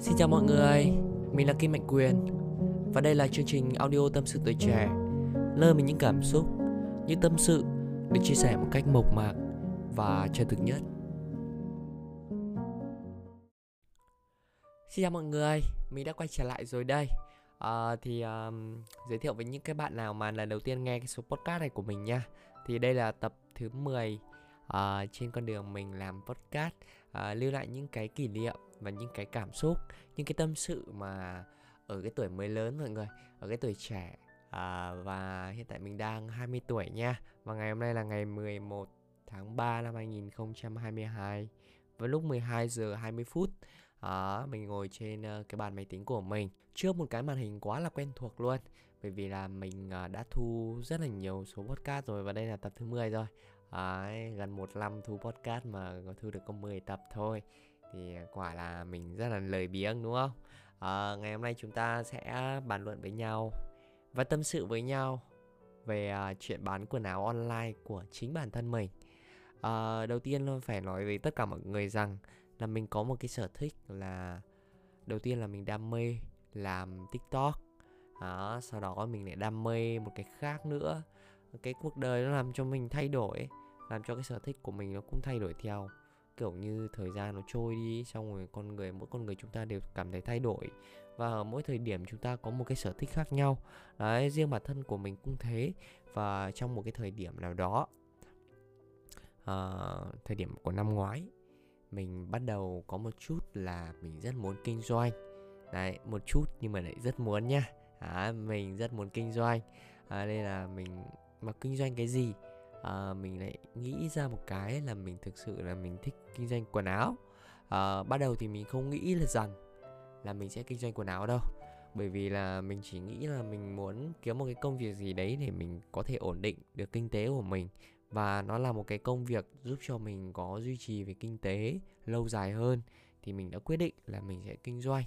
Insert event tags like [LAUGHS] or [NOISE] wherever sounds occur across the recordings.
Xin chào mọi người, mình là Kim Mạnh Quyền Và đây là chương trình audio tâm sự tuổi trẻ Nơi mình những cảm xúc, những tâm sự Được chia sẻ một cách mộc mạc và chân thực nhất. Xin chào mọi người, mình đã quay trở lại rồi đây. À, Thì um, giới thiệu với những cái bạn nào mà lần đầu tiên nghe cái số podcast này của mình nha. Thì đây là tập thứ 10 uh, à, trên con đường mình làm podcast à, Lưu lại những cái kỷ niệm và những cái cảm xúc những cái tâm sự mà ở cái tuổi mới lớn mọi người ở cái tuổi trẻ. À, và hiện tại mình đang 20 tuổi nha. Và ngày hôm nay là ngày 11 tháng 3 năm 2022 vào lúc 12 giờ 20 phút à, mình ngồi trên uh, cái bàn máy tính của mình. Trước một cái màn hình quá là quen thuộc luôn bởi vì là mình uh, đã thu rất là nhiều số podcast rồi và đây là tập thứ 10 rồi à, gần một năm thu podcast mà có thu được có 10 tập thôi. Thì à, quả là mình rất là lời biếng đúng không? À, ngày hôm nay chúng ta sẽ bàn luận với nhau và tâm sự với nhau về uh, chuyện bán quần áo online của chính bản thân mình. Uh, đầu tiên phải nói với tất cả mọi người rằng là mình có một cái sở thích là đầu tiên là mình đam mê làm tiktok. Đó, sau đó mình lại đam mê một cái khác nữa. Cái cuộc đời nó làm cho mình thay đổi làm cho cái sở thích của mình nó cũng thay đổi theo. Kiểu như thời gian nó trôi đi xong rồi con người mỗi con người chúng ta đều cảm thấy thay đổi. Và ở mỗi thời điểm chúng ta có một cái sở thích khác nhau. Đấy riêng bản thân của mình cũng thế. Và trong một cái thời điểm nào đó uh, thời điểm của năm ngoái mình bắt đầu có một chút là mình rất muốn kinh doanh. Đấy một chút nhưng mà lại rất muốn nha. À, mình rất muốn kinh doanh. À, đây là mình mà kinh doanh cái gì? À, mình lại nghĩ ra một cái là mình thực sự là mình thích kinh doanh quần áo. À, ban đầu thì mình không nghĩ là rằng là mình sẽ kinh doanh quần áo đâu. Bởi vì là mình chỉ nghĩ là mình muốn kiếm một cái công việc gì đấy để mình có thể ổn định được kinh tế của mình. Và nó là một cái công việc giúp cho mình có duy trì về kinh tế lâu dài hơn. Thì mình đã quyết định là mình sẽ kinh doanh.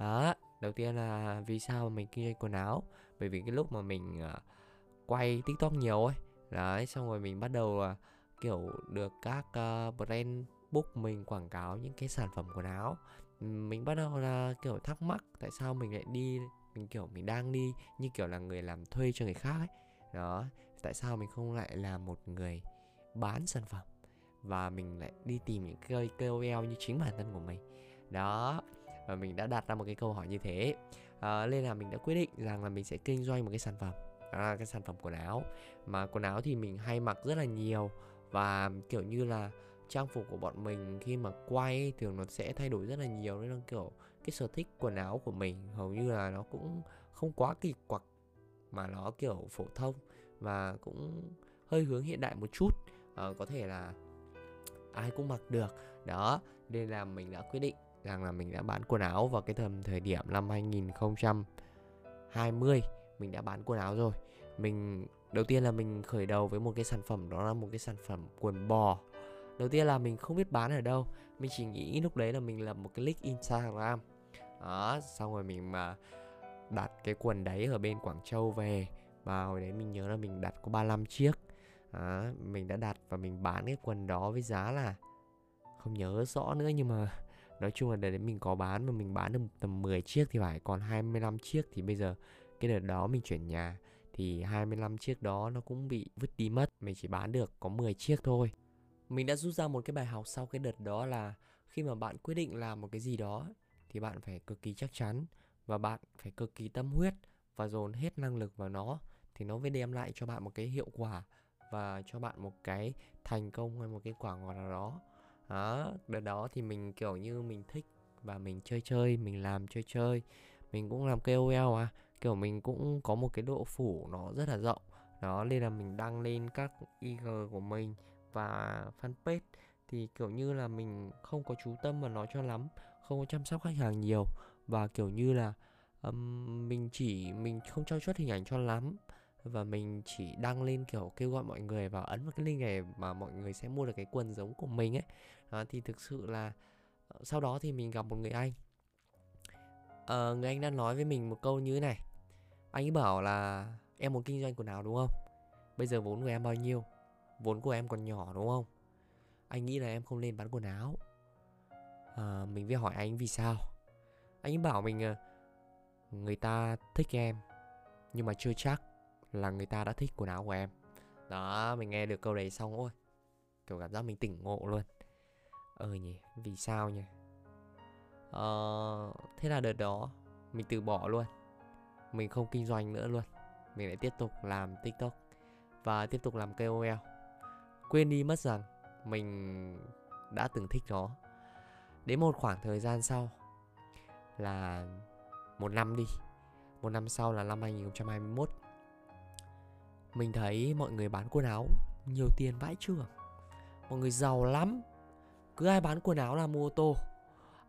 Đó đầu tiên là vì sao mà mình kinh doanh quần áo? Bởi vì cái lúc mà mình uh, quay tiktok nhiều ấy đấy xong rồi mình bắt đầu uh, kiểu được các uh, brand book mình quảng cáo những cái sản phẩm quần áo. Mình bắt đầu là kiểu thắc mắc tại sao mình lại đi mình kiểu mình đang đi như kiểu là người làm thuê cho người khác ấy. Đó tại sao mình không lại là một người bán sản phẩm và mình lại đi tìm những cái KOL như chính bản thân của mình? Đó và mình đã đặt ra một cái câu hỏi như thế. À, nên là mình đã quyết định rằng là mình sẽ kinh doanh một cái sản phẩm là cái sản phẩm quần áo. Mà quần áo thì mình hay mặc rất là nhiều và kiểu như là trang phục của bọn mình khi mà quay thường nó sẽ thay đổi rất là nhiều. Nên là kiểu cái sở thích quần áo của mình hầu như là nó cũng không quá kỳ quặc mà nó kiểu phổ thông và cũng hơi hướng hiện đại một chút. À, có thể là ai cũng mặc được. Đó nên là mình đã quyết định rằng là mình đã bán quần áo vào cái tầm thời điểm năm 2020 mình đã bán quần áo rồi mình đầu tiên là mình khởi đầu với một cái sản phẩm đó là một cái sản phẩm quần bò. Đầu tiên là mình không biết bán ở đâu mình chỉ nghĩ lúc đấy là mình lập một cái link instagram. Đó xong rồi mình mà đặt cái quần đấy ở bên quảng châu về và hồi đấy mình nhớ là mình đặt có 35 chiếc. Đó, mình đã đặt và mình bán cái quần đó với giá là không nhớ rõ nữa nhưng mà [LAUGHS] nói chung là đấy mình có bán mà mình bán được tầm 10 chiếc thì phải còn 25 chiếc thì bây giờ cái đợt đó mình chuyển nhà thì 25 chiếc đó nó cũng bị vứt đi mất. Mình chỉ bán được có 10 chiếc thôi. Mình đã rút ra một cái bài học sau cái đợt đó là khi mà bạn quyết định làm một cái gì đó thì bạn phải cực kỳ chắc chắn và bạn phải cực kỳ tâm huyết và dồn hết năng lực vào nó thì nó mới đem lại cho bạn một cái hiệu quả và cho bạn một cái thành công hay một cái quả ngọt nào đó. Đó đợt đó thì mình, kiểu như, mình thích và mình chơi chơi, mình làm chơi chơi. Mình cũng làm KOL à kiểu mình cũng có một cái độ phủ nó rất là rộng. Đó nên là mình đăng lên các IG của mình và fanpage. Thì kiểu như là mình không có chú tâm vào nó cho lắm không có chăm sóc khách hàng nhiều. Và kiểu như là um, mình chỉ mình không cho xuất hình ảnh cho lắm. Và mình chỉ đăng lên kiểu kêu gọi mọi người vào ấn vào cái link này mà mọi người sẽ mua được cái quần giống của mình ấy. Đó, thì thực sự là ờ, sau đó thì mình gặp một người anh uh, người anh đã nói với mình một câu như thế này. Anh ấy bảo là em muốn kinh doanh quần áo đúng không? Bây giờ vốn của em bao nhiêu? Vốn của em còn nhỏ đúng không? Anh nghĩ là em không nên bán quần áo. À, mình mới hỏi anh vì sao. Anh ấy bảo mình ờ, người ta thích em nhưng mà chưa chắc là người ta đã thích quần áo của em. Đó mình nghe được câu đấy xong ôi kiểu cảm giác mình tỉnh ngộ luôn. Ờ nhỉ vì sao nhỉ? Uh, thế là đợt đó mình từ bỏ luôn. Mình không kinh doanh nữa luôn. Mình lại tiếp tục làm tiktok và tiếp tục làm kol. Quên đi mất rằng mình đã từng thích nó. Đến một khoảng thời gian sau là một năm đi một năm sau là năm 2021 mình thấy mọi người bán quần áo nhiều tiền vãi chưởng. Mọi người giàu lắm. Cứ ai bán quần áo là mua ô tô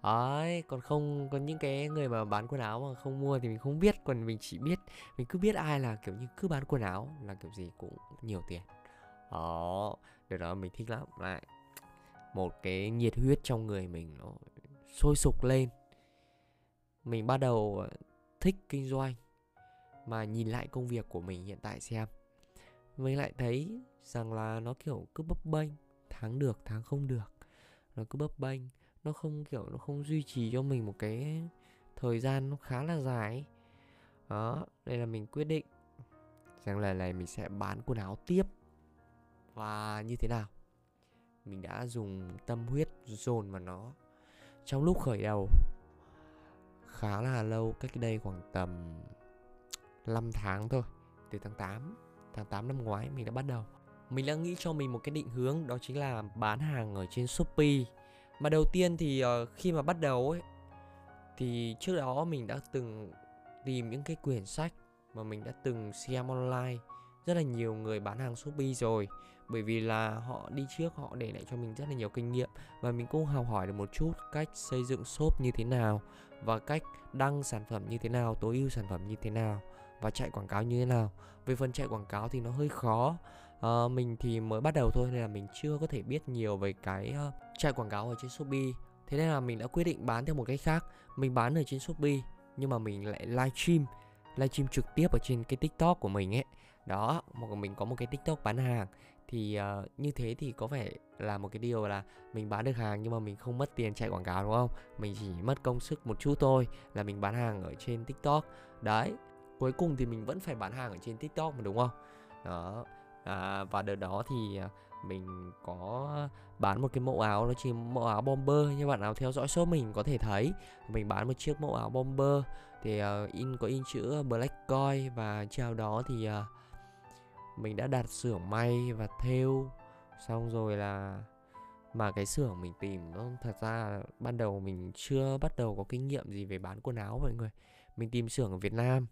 ấy, còn không, còn những cái người mà bán quần áo mà không mua thì mình không biết, còn mình chỉ biết, mình cứ biết ai là, kiểu như, cứ bán quần áo là kiểu gì cũng nhiều tiền. Đó điều đó mình thích lắm. Lại, một cái nhiệt huyết trong người mình nó sôi sục lên. Mình bắt đầu ờ, thích kinh doanh, mà nhìn lại công việc của mình hiện tại xem. Mình lại thấy rằng là nó, kiểu, cứ bấp bênh. Tháng được, tháng không được, nó cứ bấp bênh nó không, kiểu, nó không duy trì cho mình một cái thời gian nó khá là dài đó, đây là mình quyết định rằng lần này, mình sẽ bán quần áo tiếp. Và như thế nào? Mình đã dùng tâm huyết dồn vào nó trong lúc khởi đầu. Khá là lâu, cách đây khoảng tầm 5 tháng thôi, từ tháng 8 tháng 8 năm ngoái mình đã bắt đầu. Mình đã nghĩ cho mình một cái định hướng, đó chính là bán hàng ở trên Shopee mà đầu tiên thì uh, khi mà bắt đầu ấy thì trước đó mình đã từng tìm những cái quyển sách mà mình đã từng xem online. Rất là nhiều người bán hàng Shopee rồi bởi vì là họ đi trước họ để lại cho mình rất là nhiều kinh nghiệm. Và mình cũng học hỏi được một chút cách xây dựng shop như thế nào và cách đăng sản phẩm như thế nào tối ưu sản phẩm như thế nào và chạy quảng cáo như thế nào. Về phần chạy quảng cáo thì nó hơi khó uh, mình thì mới bắt đầu thôi nên là mình chưa có thể biết nhiều về cái uh, chạy quảng cáo ở trên shopee. Thế nên là mình đã quyết định bán theo một cách khác. Mình bán ở trên shopee nhưng mà mình lại livestream livestream trực tiếp ở trên cái tiktok của mình ấy. Đó một mình có một cái tiktok bán hàng. Thì uh, như thế thì có vẻ là một cái điều là mình bán được hàng nhưng mà mình không mất tiền chạy quảng cáo đúng không? Mình chỉ mất công sức một chút thôi là mình bán hàng ở trên tiktok. Đấy cuối cùng thì mình vẫn phải bán hàng ở trên tiktok mà đúng không? Đó à, và đợt đó thì à, mình có bán một cái mẫu áo nó chỉ mẫu áo bomber như bạn nào theo dõi số mình có thể thấy. Mình bán một chiếc mẫu áo bomber thì uh, in có in chữ black coin và chiều đó thì uh, mình đã đặt xưởng may và thêu. Xong rồi là mà cái xưởng mình tìm nó thật ra ban đầu mình chưa bắt đầu có kinh nghiệm gì về bán quần áo mọi người. Mình tìm xưởng ở Việt Nam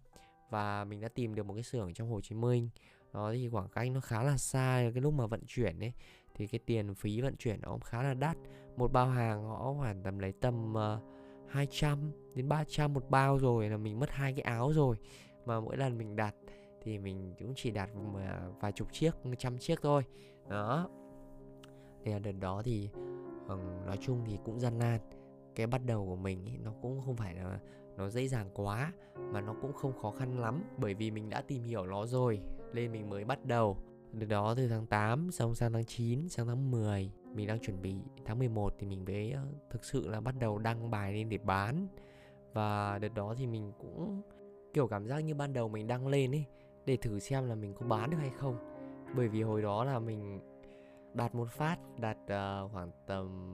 và mình đã tìm được một cái xưởng trong Hồ Chí Minh đó thì khoảng cách nó khá là xa cái lúc mà vận chuyển ấy. Thì cái tiền phí vận chuyển nó cũng khá là đắt. Một bao hàng họ khoảng tầm lấy tầm ờ, uh, 200 đến 300 một bao rồi là mình mất hai cái áo rồi mà mỗi lần mình đặt thì mình cũng chỉ đặt ờ, vài chục chiếc trăm chiếc thôi. Đó. Thì đợt đó thì um, nói chung thì cũng gian nan. Cái bắt đầu của mình nó cũng không phải là nó dễ dàng quá mà nó cũng không khó khăn lắm bởi vì mình đã tìm hiểu nó rồi nên mình mới bắt đầu. Từ đó từ tháng 8 xong sang tháng 9 sang tháng 10 mình đang chuẩn bị tháng 11 thì mình mới ờ, thực sự là bắt đầu đăng bài lên để bán. Và đợt đó thì mình cũng kiểu cảm giác như ban đầu mình đăng lên ấy để thử xem là mình có bán được hay không. Bởi vì hồi đó là mình đặt một phát đặt uh, khoảng tầm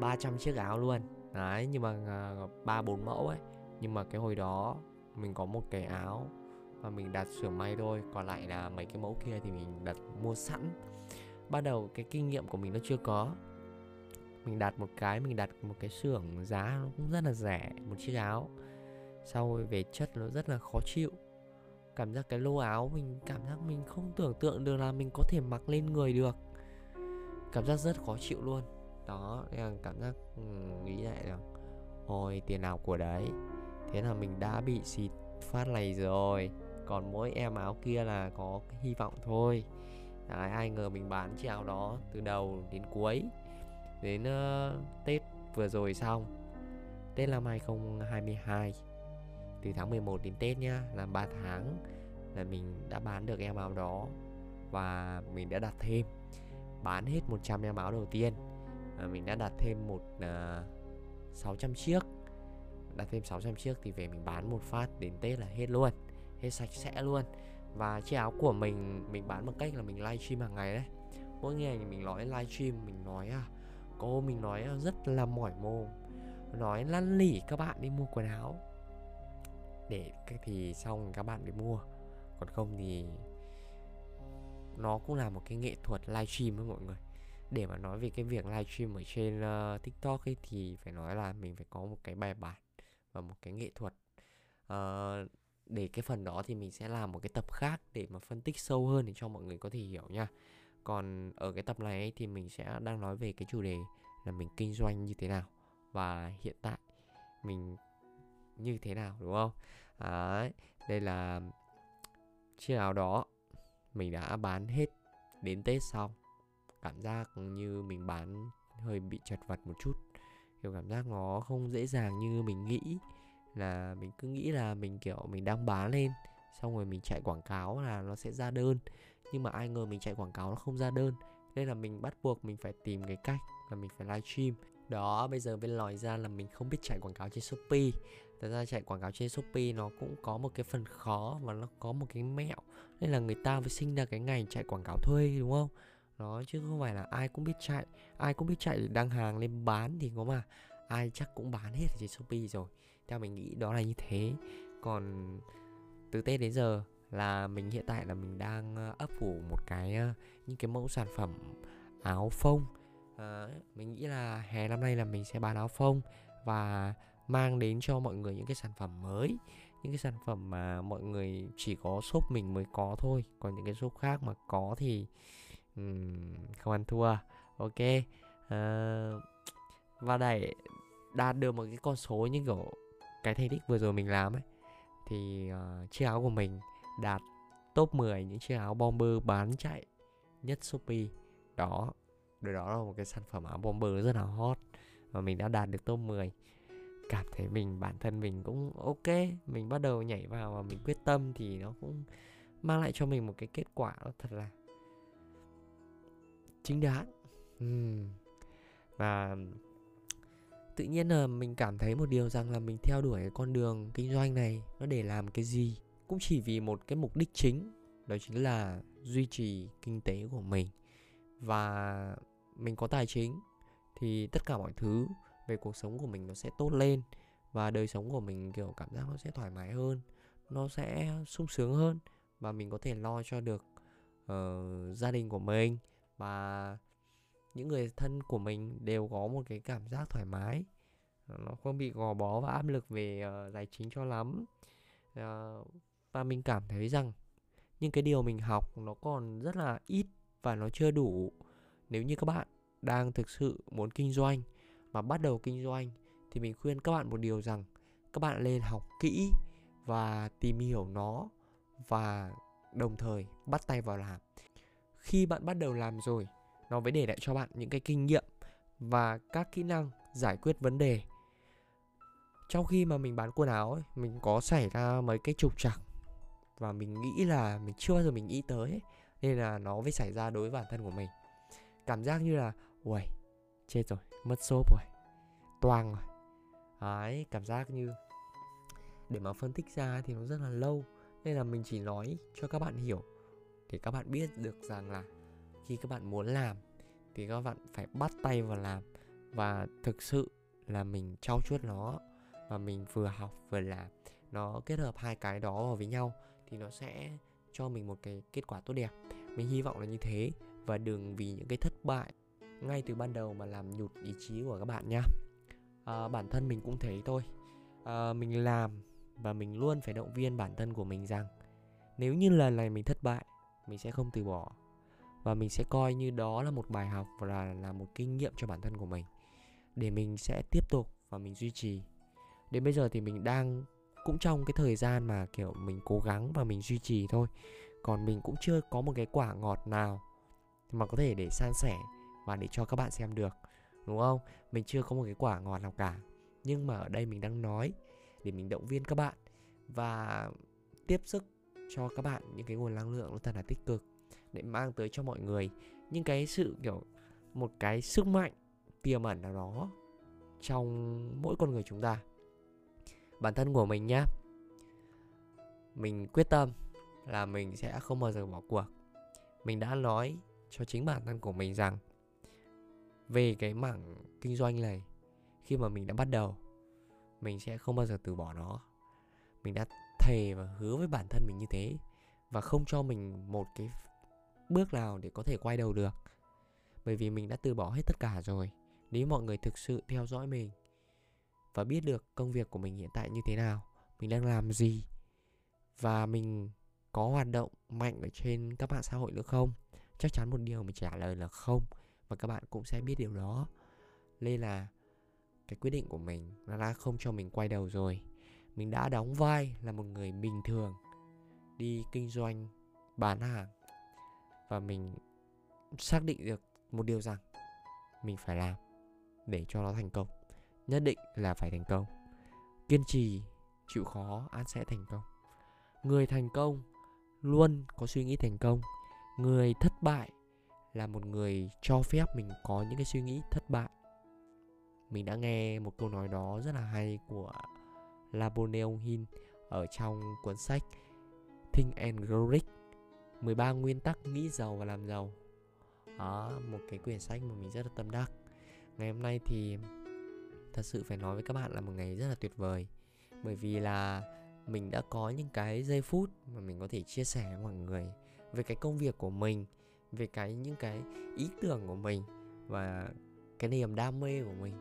300 chiếc áo luôn đấy nhưng mà à, ba uh, bốn mẫu ấy. Nhưng mà cái hồi đó mình có một cái áo và mình đặt sửa may thôi còn lại là mấy cái mẫu kia thì mình đặt mua sẵn. Ban đầu cái kinh nghiệm của mình nó chưa có. Mình đặt một cái mình đặt một cái xưởng giá nó cũng rất là rẻ một chiếc áo. Sau về chất nó rất là khó chịu. Cảm giác cái lô áo mình cảm giác mình không tưởng tượng được là mình có thể mặc lên người được. Cảm giác rất khó chịu luôn đó em cảm giác ừ, nghĩ lại rằng ôi tiền nào của đấy thế là mình đã bị xịt phát này rồi còn mỗi em áo kia là có hy vọng thôi. Đấy, ai ngờ mình bán chiếc áo đó từ đầu đến cuối đến uh, Tết vừa rồi xong. Tết năm 2022 từ tháng 11 đến Tết nhá là 3 tháng là mình đã bán được em áo đó và mình đã đặt thêm bán hết 100 em áo đầu tiên à, mình đã đặt thêm một à, 600 chiếc. Đặt thêm 600 chiếc thì về mình bán một phát đến Tết là hết luôn hết sạch sẽ luôn. Và chiếc áo của mình mình bán bằng cách là mình livestream hàng ngày đấy. Mỗi ngày mình nói livestream mình nói à cô mình nói à, rất là mỏi mồm. Nói lăn lỉ các bạn đi mua quần áo. Để thì xong các bạn đi mua. Còn không thì nó cũng là một cái nghệ thuật livestream với mọi người để mà nói về cái việc livestream ở trên uh, tiktok ấy thì phải nói là mình phải có một cái bài bản và một cái nghệ thuật. Uh, để cái phần đó thì mình sẽ làm một cái tập khác để mà phân tích sâu hơn để cho mọi người có thể hiểu nha. Còn ở cái tập này ấy, thì mình sẽ đang nói về cái chủ đề là mình kinh doanh như thế nào và hiện tại mình như thế nào đúng không? Đấy, đây là chiếc áo đó mình đã bán hết đến Tết xong cảm giác như mình bán hơi bị chật vật một chút. Kiểu cảm giác nó không dễ dàng như mình nghĩ, là mình cứ nghĩ là mình, kiểu, mình đang bán lên, xong rồi mình chạy quảng cáo là nó sẽ ra đơn. Nhưng mà ai ngờ mình chạy quảng cáo nó không ra đơn, nên là mình bắt buộc mình phải tìm cái cách là mình phải livestream. Đó, bây giờ bên lòi ra là mình không biết chạy quảng cáo trên shopee. Thật ra chạy quảng cáo trên shopee nó cũng có một cái phần khó và nó có một cái mẹo, nên là người ta mới sinh ra cái ngành chạy quảng cáo thuê, đúng không? Đó chứ không phải là ai cũng biết chạy. Ai cũng biết chạy để đăng hàng lên bán thì có mà. Ai chắc cũng bán hết ở trên shopee rồi. Theo mình nghĩ đó là như thế. Còn từ tết đến giờ là mình hiện tại là mình đang ờ, ấp ủ một cái ờ, những cái mẫu sản phẩm áo phông. À, mình nghĩ là hè năm nay là mình sẽ bán áo phông và mang đến cho mọi người những cái sản phẩm mới. Những cái sản phẩm mà mọi người chỉ có shop mình mới có thôi. Còn những cái shop khác mà có thì không ăn thua. Ok. Ờ, uh, và để đạt được một cái con số như kiểu cái thành tích vừa rồi mình làm ấy thì uh, chiếc áo của mình đạt top 10 những chiếc áo bomber bán chạy nhất Shopee. Đó đó là một cái sản phẩm áo bomber rất là hot và mình đã đạt được top 10 cảm thấy mình bản thân mình cũng ok mình bắt đầu nhảy vào và mình quyết tâm thì nó cũng mang lại cho mình một cái kết quả nó thật là chính đáng. Và tự nhiên là mình cảm thấy một điều rằng là mình theo đuổi cái con đường kinh doanh này nó để làm cái gì cũng chỉ vì một cái mục đích chính đó chính là duy trì kinh tế của mình. Và mình có tài chính thì tất cả mọi thứ về cuộc sống của mình nó sẽ tốt lên và đời sống của mình kiểu cảm giác nó sẽ thoải mái hơn nó sẽ sung sướng hơn và mình có thể lo cho được uh, gia đình của mình và những người thân của mình đều có một cái cảm giác thoải mái. Nó không bị gò bó và áp lực về uh, tài chính cho lắm. Uh, và mình cảm thấy rằng những cái điều mình học nó còn rất là ít và nó chưa đủ. Nếu như các bạn đang thực sự muốn kinh doanh và bắt đầu kinh doanh thì mình khuyên các bạn một điều rằng các bạn lên học kỹ và tìm hiểu nó và đồng thời bắt tay vào làm khi bạn bắt đầu làm rồi nó mới để lại cho bạn những cái kinh nghiệm và các kỹ năng giải quyết vấn đề. Trong khi mà mình bán quần áo ấy, mình có xảy ra mấy cái trục trặc và mình nghĩ là mình chưa bao giờ mình nghĩ tới ấy. nên là nó mới xảy ra đối với bản thân của mình. Cảm giác như là uầy chết rồi mất xốp rồi toang rồi. Đấy cảm giác như để mà phân tích ra thì nó rất là lâu nên là mình chỉ nói cho các bạn hiểu để các bạn biết được rằng là khi các bạn muốn làm thì các bạn phải bắt tay vào làm và thực sự là mình trau chuốt nó và mình vừa học vừa làm. Nó kết hợp hai cái đó vào với nhau thì nó sẽ cho mình một cái kết quả tốt đẹp. Mình hy vọng là như thế và đừng vì những cái thất bại ngay từ ban đầu mà làm nhụt ý chí của các bạn nha. À, bản thân mình cũng thấy thôi. À, mình làm và mình luôn phải động viên bản thân của mình rằng nếu như lần này mình thất bại mình sẽ không từ bỏ. Và mình sẽ coi như đó là một bài học và là, là một kinh nghiệm cho bản thân của mình để mình sẽ tiếp tục và mình duy trì. Đến bây giờ thì mình đang cũng trong cái thời gian mà kiểu mình cố gắng và mình duy trì thôi. Còn mình cũng chưa có một cái quả ngọt nào mà có thể để san sẻ và để cho các bạn xem được đúng không? Mình chưa có một cái quả ngọt nào cả. Nhưng mà ở đây mình đang nói để mình động viên các bạn và tiếp sức cho các bạn những cái nguồn năng lượng nó thật là tích cực để mang tới cho mọi người. Những cái sự, kiểu, một cái sức mạnh, tiềm ẩn nào đó trong mỗi con người chúng ta. Bản thân của mình nhá, mình quyết tâm là mình sẽ không bao giờ bỏ cuộc. Mình đã nói cho chính bản thân của mình rằng về cái mảng kinh doanh này, khi mà mình đã bắt đầu, mình sẽ không bao giờ từ bỏ nó. Mình đã thề và hứa với bản thân mình như thế và không cho mình một cái bước nào để có thể quay đầu được. Bởi vì mình đã từ bỏ hết tất cả rồi, nếu mọi người thực sự theo dõi mình và biết được công việc của mình hiện tại như thế nào, mình đang làm gì và mình có hoạt động mạnh ở trên các mạng xã hội nữa không, chắc chắn một điều mình trả lời là không và các bạn cũng sẽ biết điều đó. Nên là cái quyết định của mình nó đã không cho mình quay đầu rồi mình đã đóng vai là một người bình thường, đi kinh doanh, bán hàng. Và mình xác định được một điều rằng mình phải làm để cho nó thành công. Nhất định là phải thành công. Kiên trì, chịu khó an sẽ thành công. Người thành công luôn có suy nghĩ thành công. Người thất bại là một người cho phép mình có những cái suy nghĩ thất bại. Mình đã nghe một câu nói đó rất là hay của Napoleon Hill ở trong cuốn sách Think and Grow Rich 13 nguyên tắc nghĩ giàu và làm giàu. Đó, một cái quyển sách mà mình rất là tâm đắc. Ngày hôm nay thì thật sự phải nói với các bạn là một ngày rất là tuyệt vời, bởi vì là mình đã có những cái giây phút mà mình có thể chia sẻ với mọi người về cái công việc của mình, về cái những cái ý tưởng của mình và cái niềm đam mê của mình.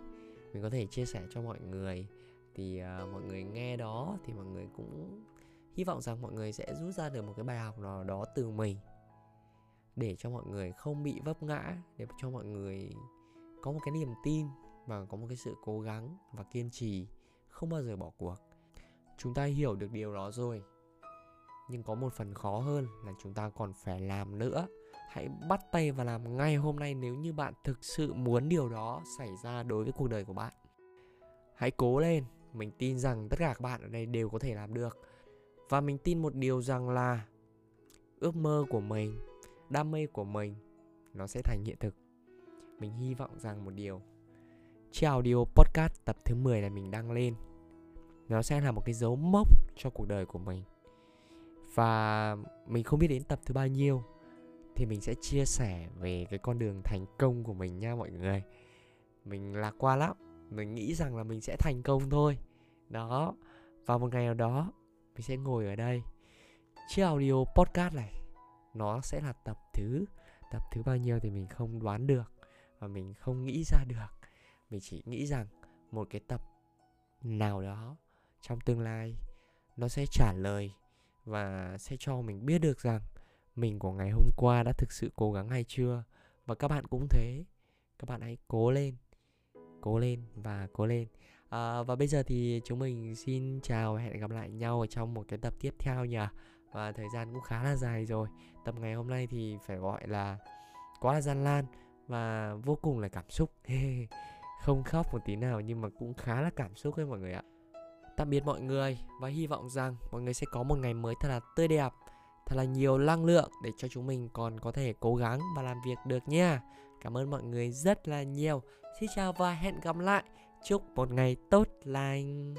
Mình có thể chia sẻ cho mọi người thì uh, mọi người nghe đó thì mọi người cũng hy vọng rằng mọi người sẽ rút ra được một cái bài học nào đó từ mình để cho mọi người không bị vấp ngã để cho mọi người có một cái niềm tin và có một cái sự cố gắng và kiên trì không bao giờ bỏ cuộc. Chúng ta hiểu được điều đó rồi nhưng có một phần khó hơn là chúng ta còn phải làm nữa. Hãy bắt tay và làm ngay hôm nay nếu như bạn thực sự muốn điều đó xảy ra đối với cuộc đời của bạn. Hãy cố lên mình tin rằng tất cả các bạn ở đây đều có thể làm được. Và mình tin một điều rằng là ước mơ của mình, đam mê của mình, nó sẽ thành hiện thực. Mình hy vọng rằng một điều chiếc audio podcast tập thứ 10 này mình đăng lên, nó sẽ là một cái dấu mốc cho cuộc đời của mình. Và mình không biết đến tập thứ bao nhiêu, thì mình sẽ chia sẻ về cái con đường thành công của mình nha mọi người. Mình lạc quan lắm mình nghĩ rằng là mình sẽ thành công thôi. Đó và một ngày nào đó, mình sẽ ngồi ở đây. Chiếc audio podcast này, nó sẽ là tập thứ tập thứ bao nhiêu thì mình không đoán được và mình không nghĩ ra được. Mình chỉ nghĩ rằng một cái tập nào đó trong tương lai, nó sẽ trả lời và sẽ cho mình biết được rằng mình của ngày hôm qua đã thực sự cố gắng hay chưa. Và các bạn cũng thế. Các bạn hãy cố lên cố lên và cố lên. À, và bây giờ thì chúng mình xin chào và hẹn gặp lại nhau ở trong một cái tập tiếp theo nhỉ? Và thời gian cũng khá là dài rồi. Tập ngày hôm nay thì phải gọi là quá là gian lan và vô cùng là cảm xúc. [LAUGHS] Không khóc một tí nào nhưng mà cũng khá là cảm xúc ấy mọi người ạ. Tạm biệt mọi người và hy vọng rằng mọi người sẽ có một ngày mới thật là tươi đẹp thật là nhiều năng lượng để cho chúng mình còn có thể cố gắng và làm việc được nha. Cảm ơn mọi người rất là nhiều xin chào và hẹn gặp lại. Chúc một ngày tốt lành.